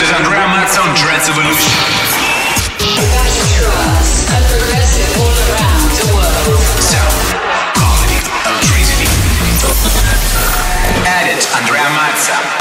This is Andrea Mazza on Trance Evolution. Sound, electricity. Edit Andrea Mazza.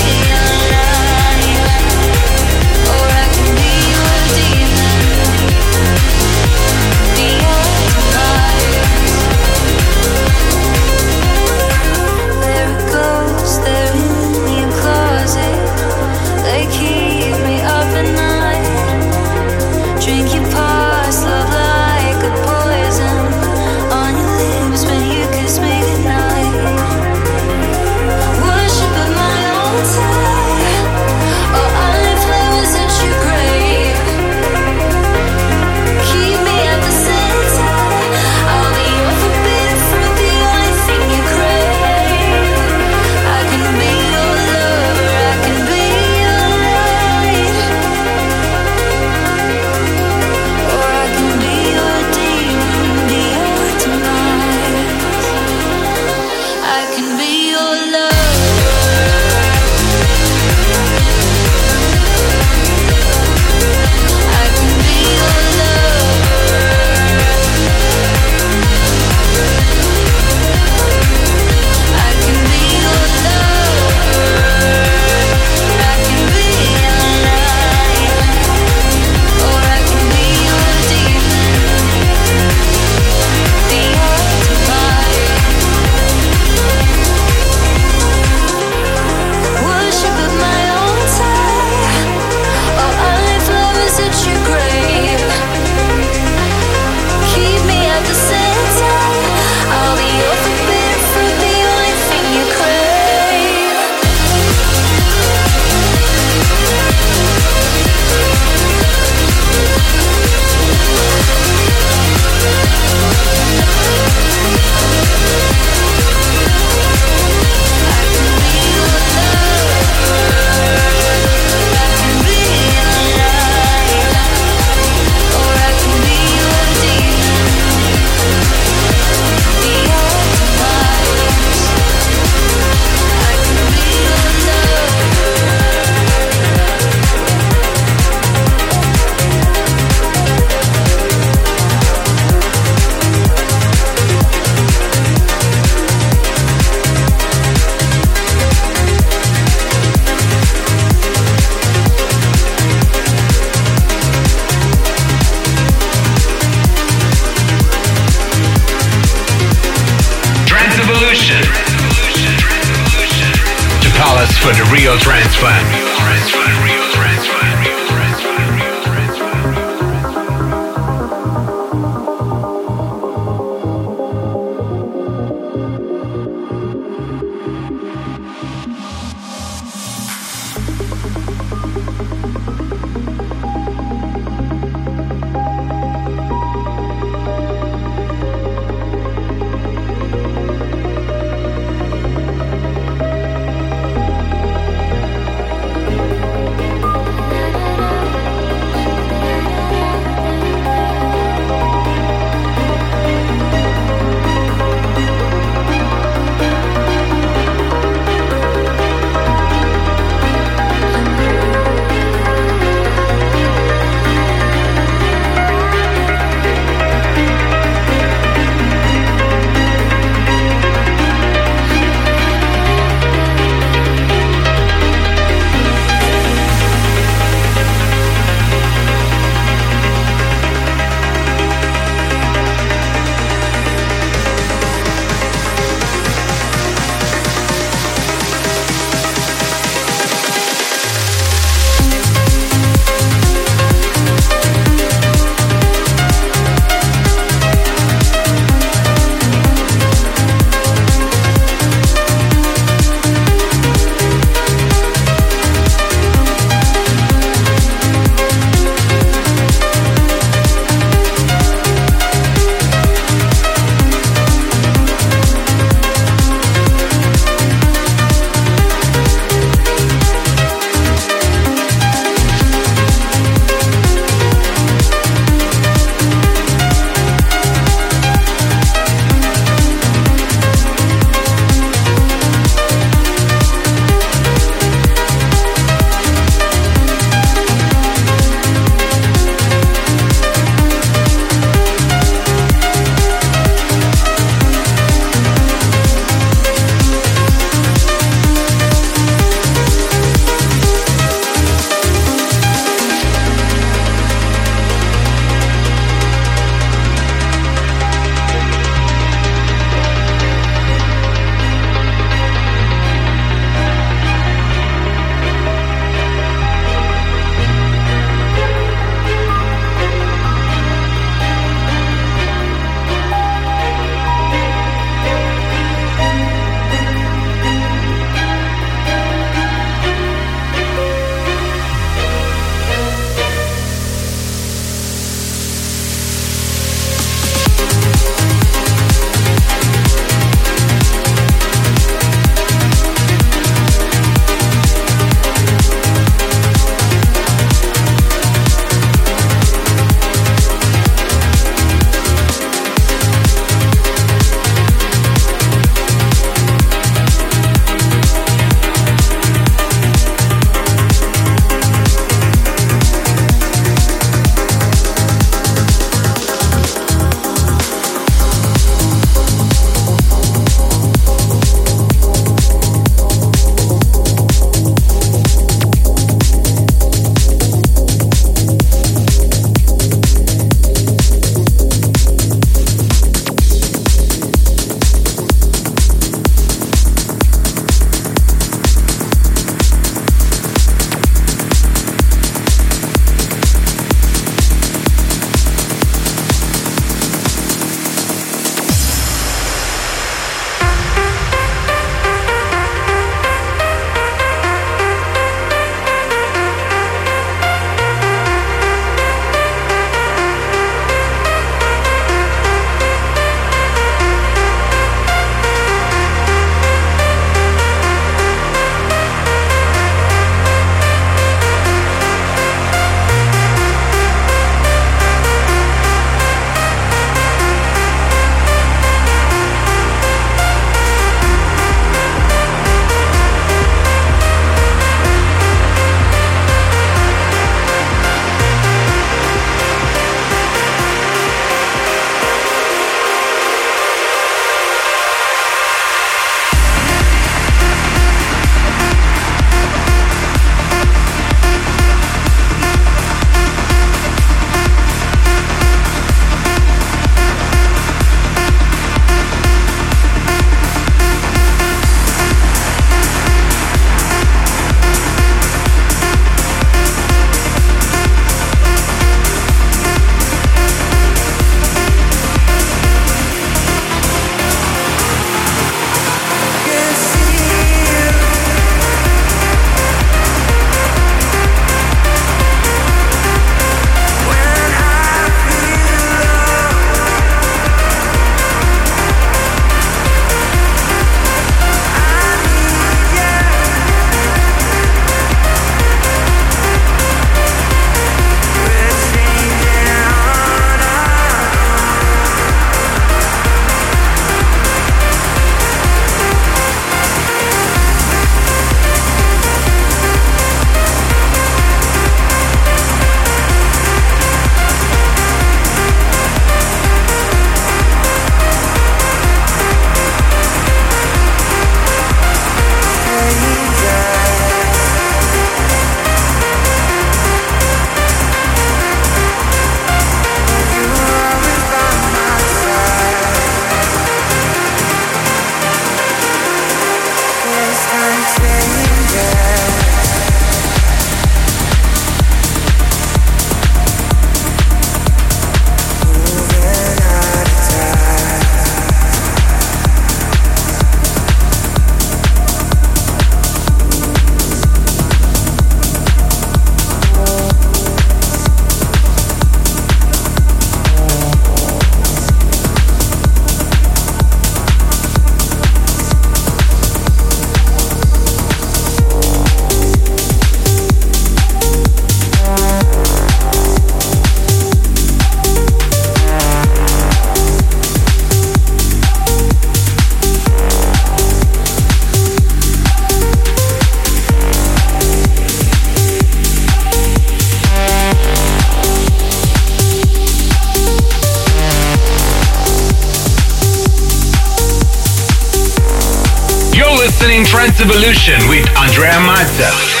Evolution with Andrea Mazza.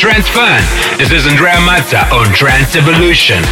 Trance Fun. This is Andrea Mazza on Trance Evolution.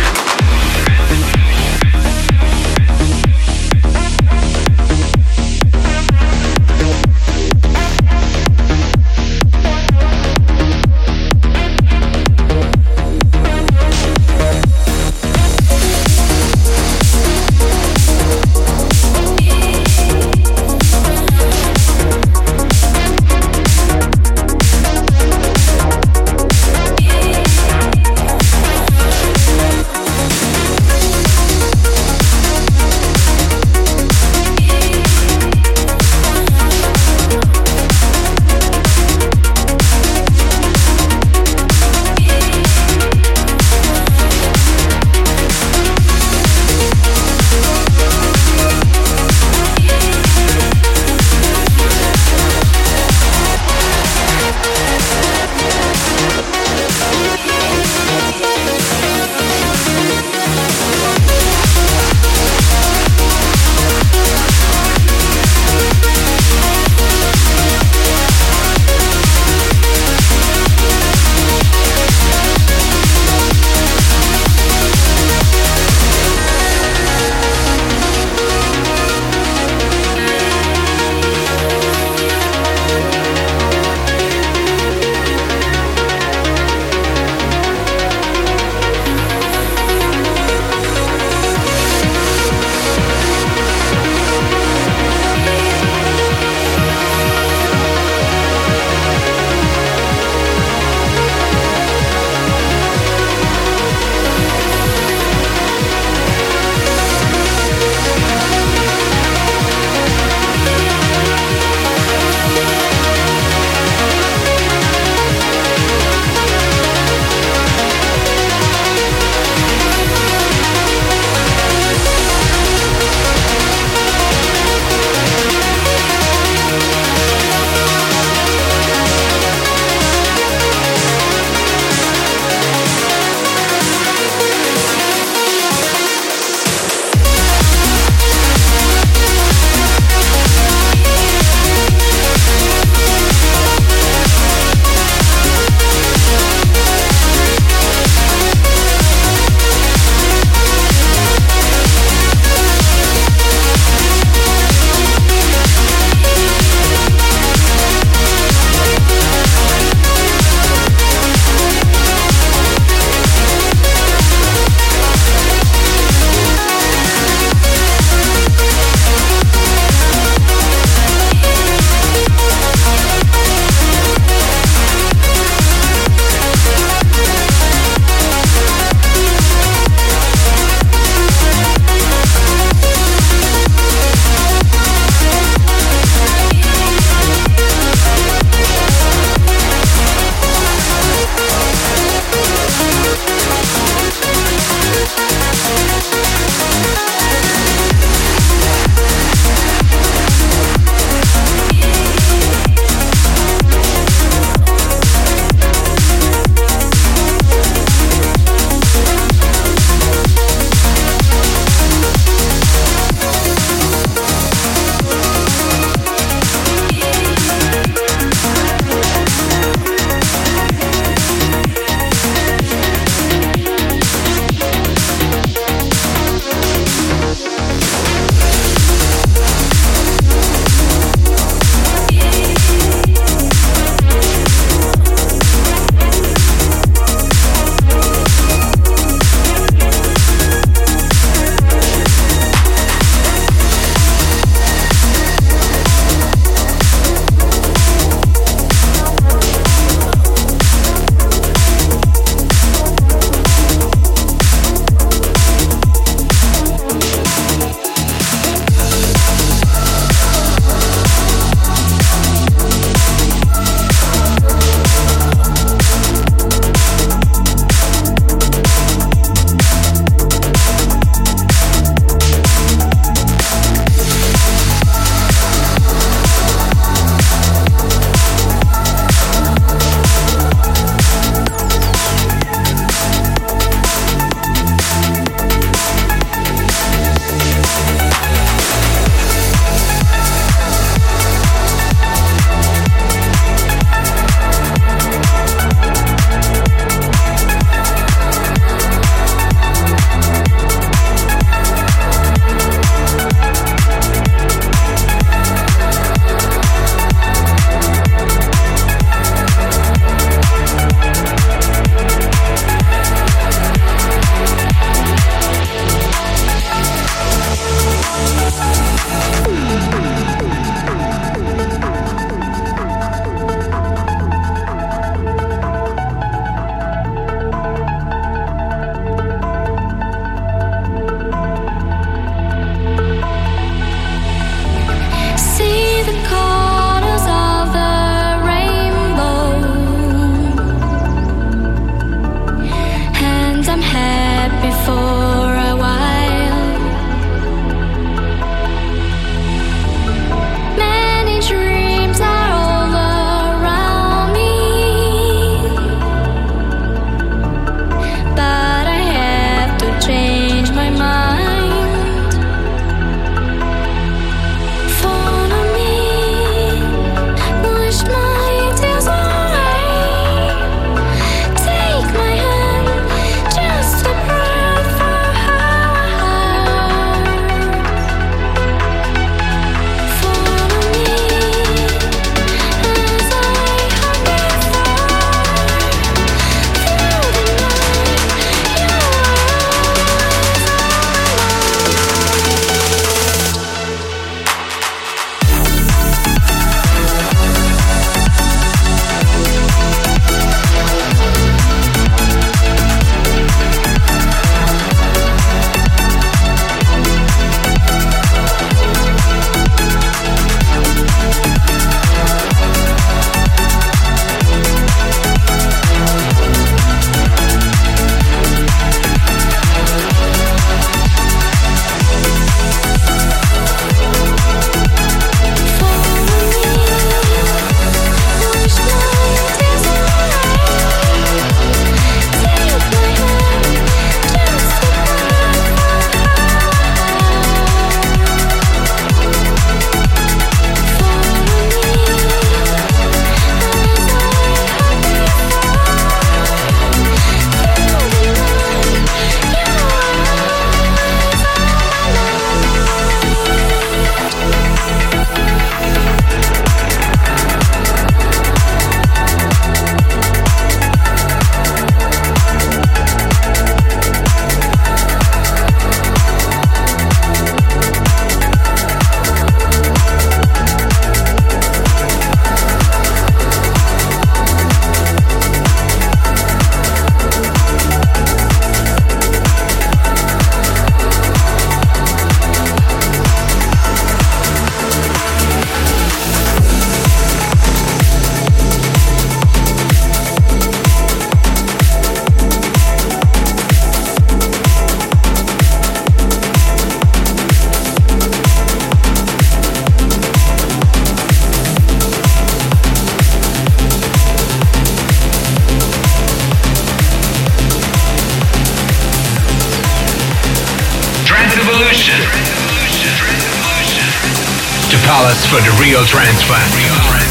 Palace for the real. Real transfer.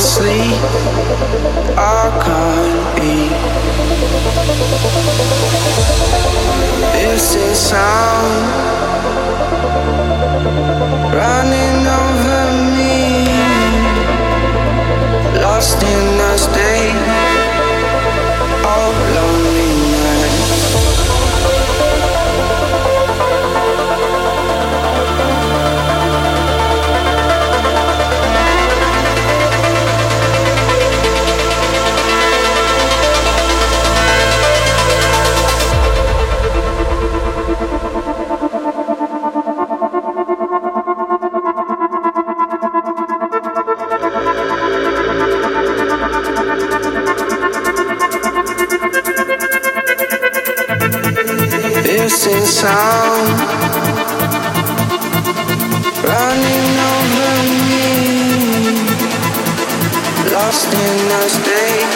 Sleep. I can't eat. This is sound running over me. Lost in a state of Missing sound running over me, lost in a state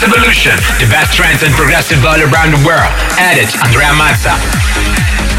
Trance Evolution, the best trance and progressive all around the world. Edit Andrea Mazza.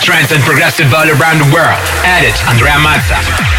Trance and progressive all around the world. Edit Andrea Mazza.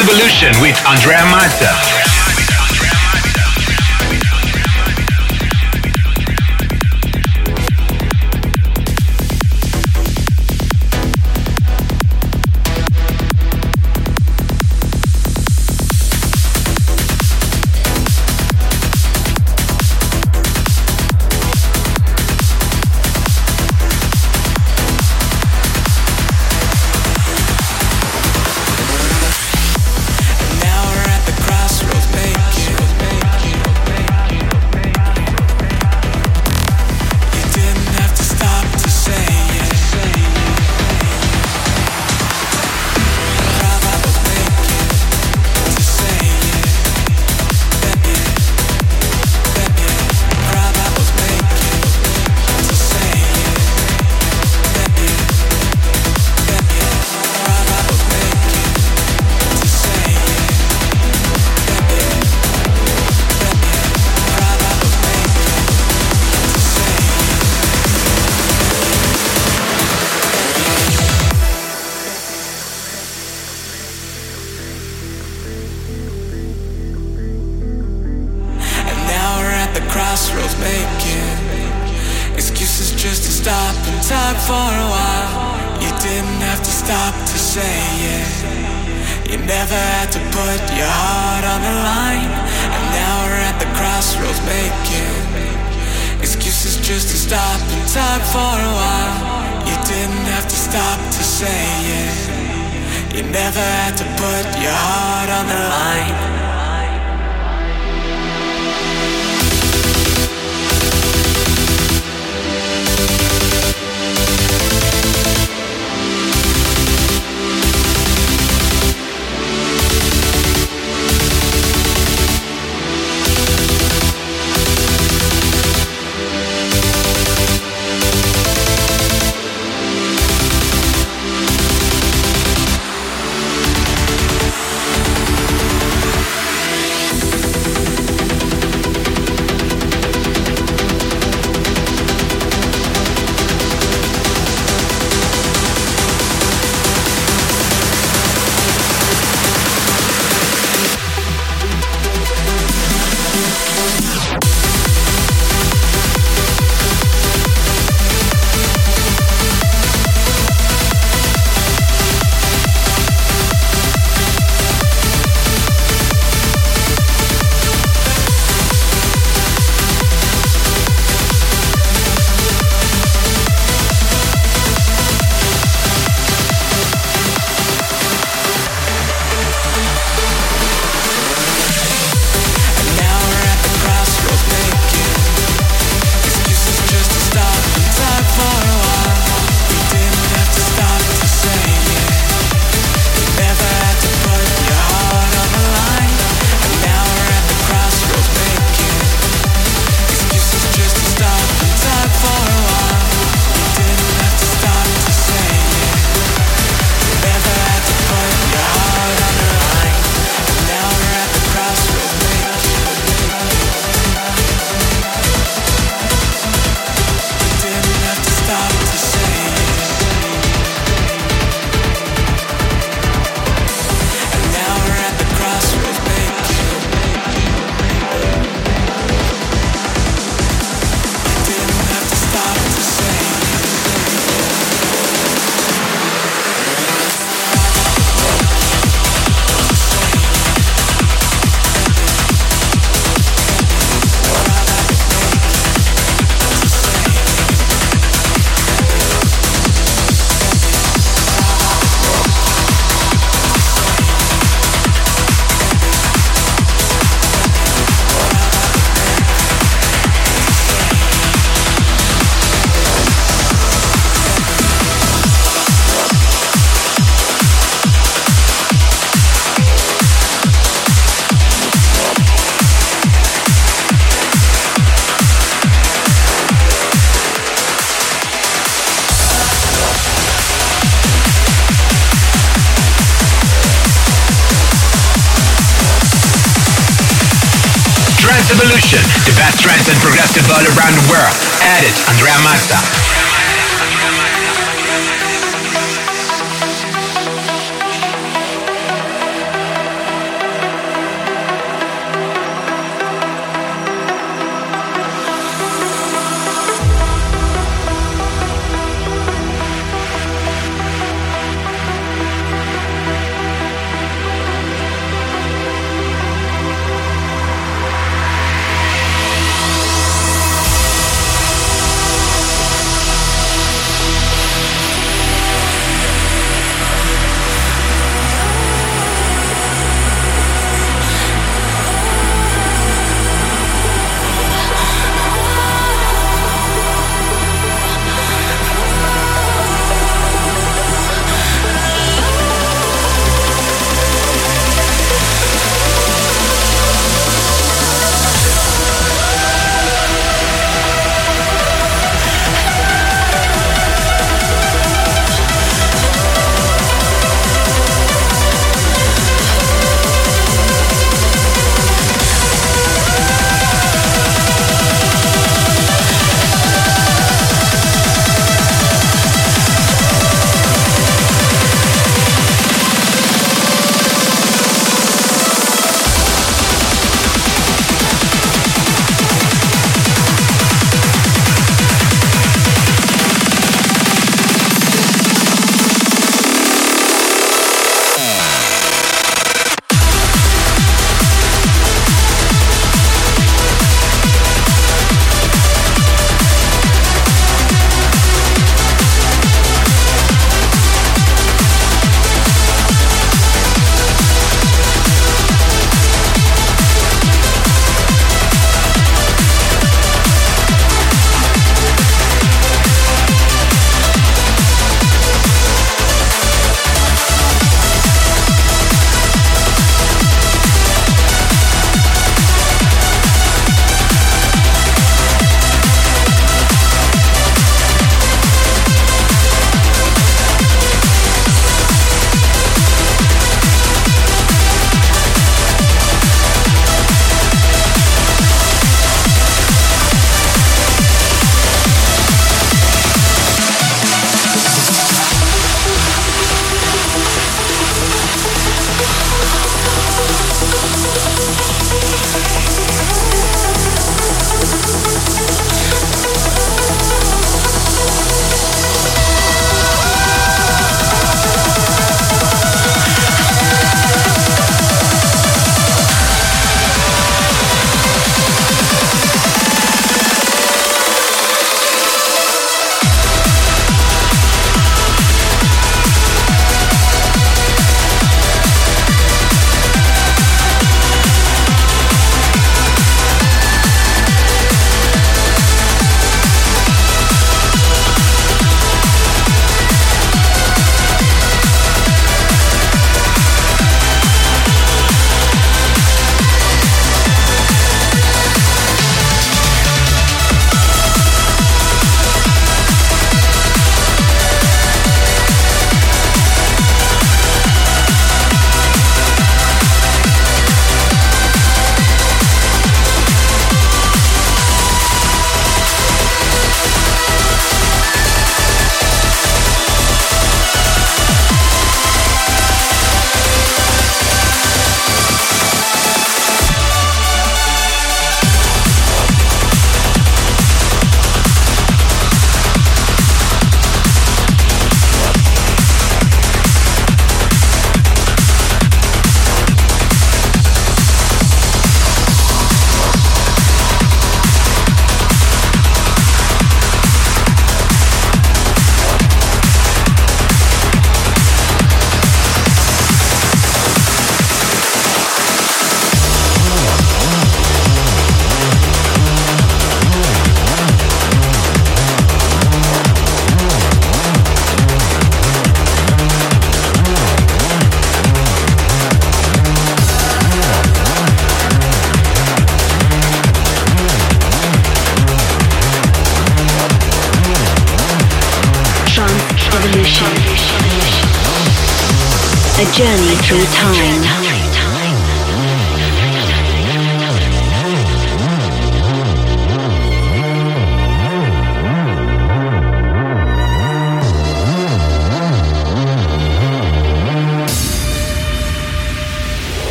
Listening Trance Evolution with Andrea Mazza.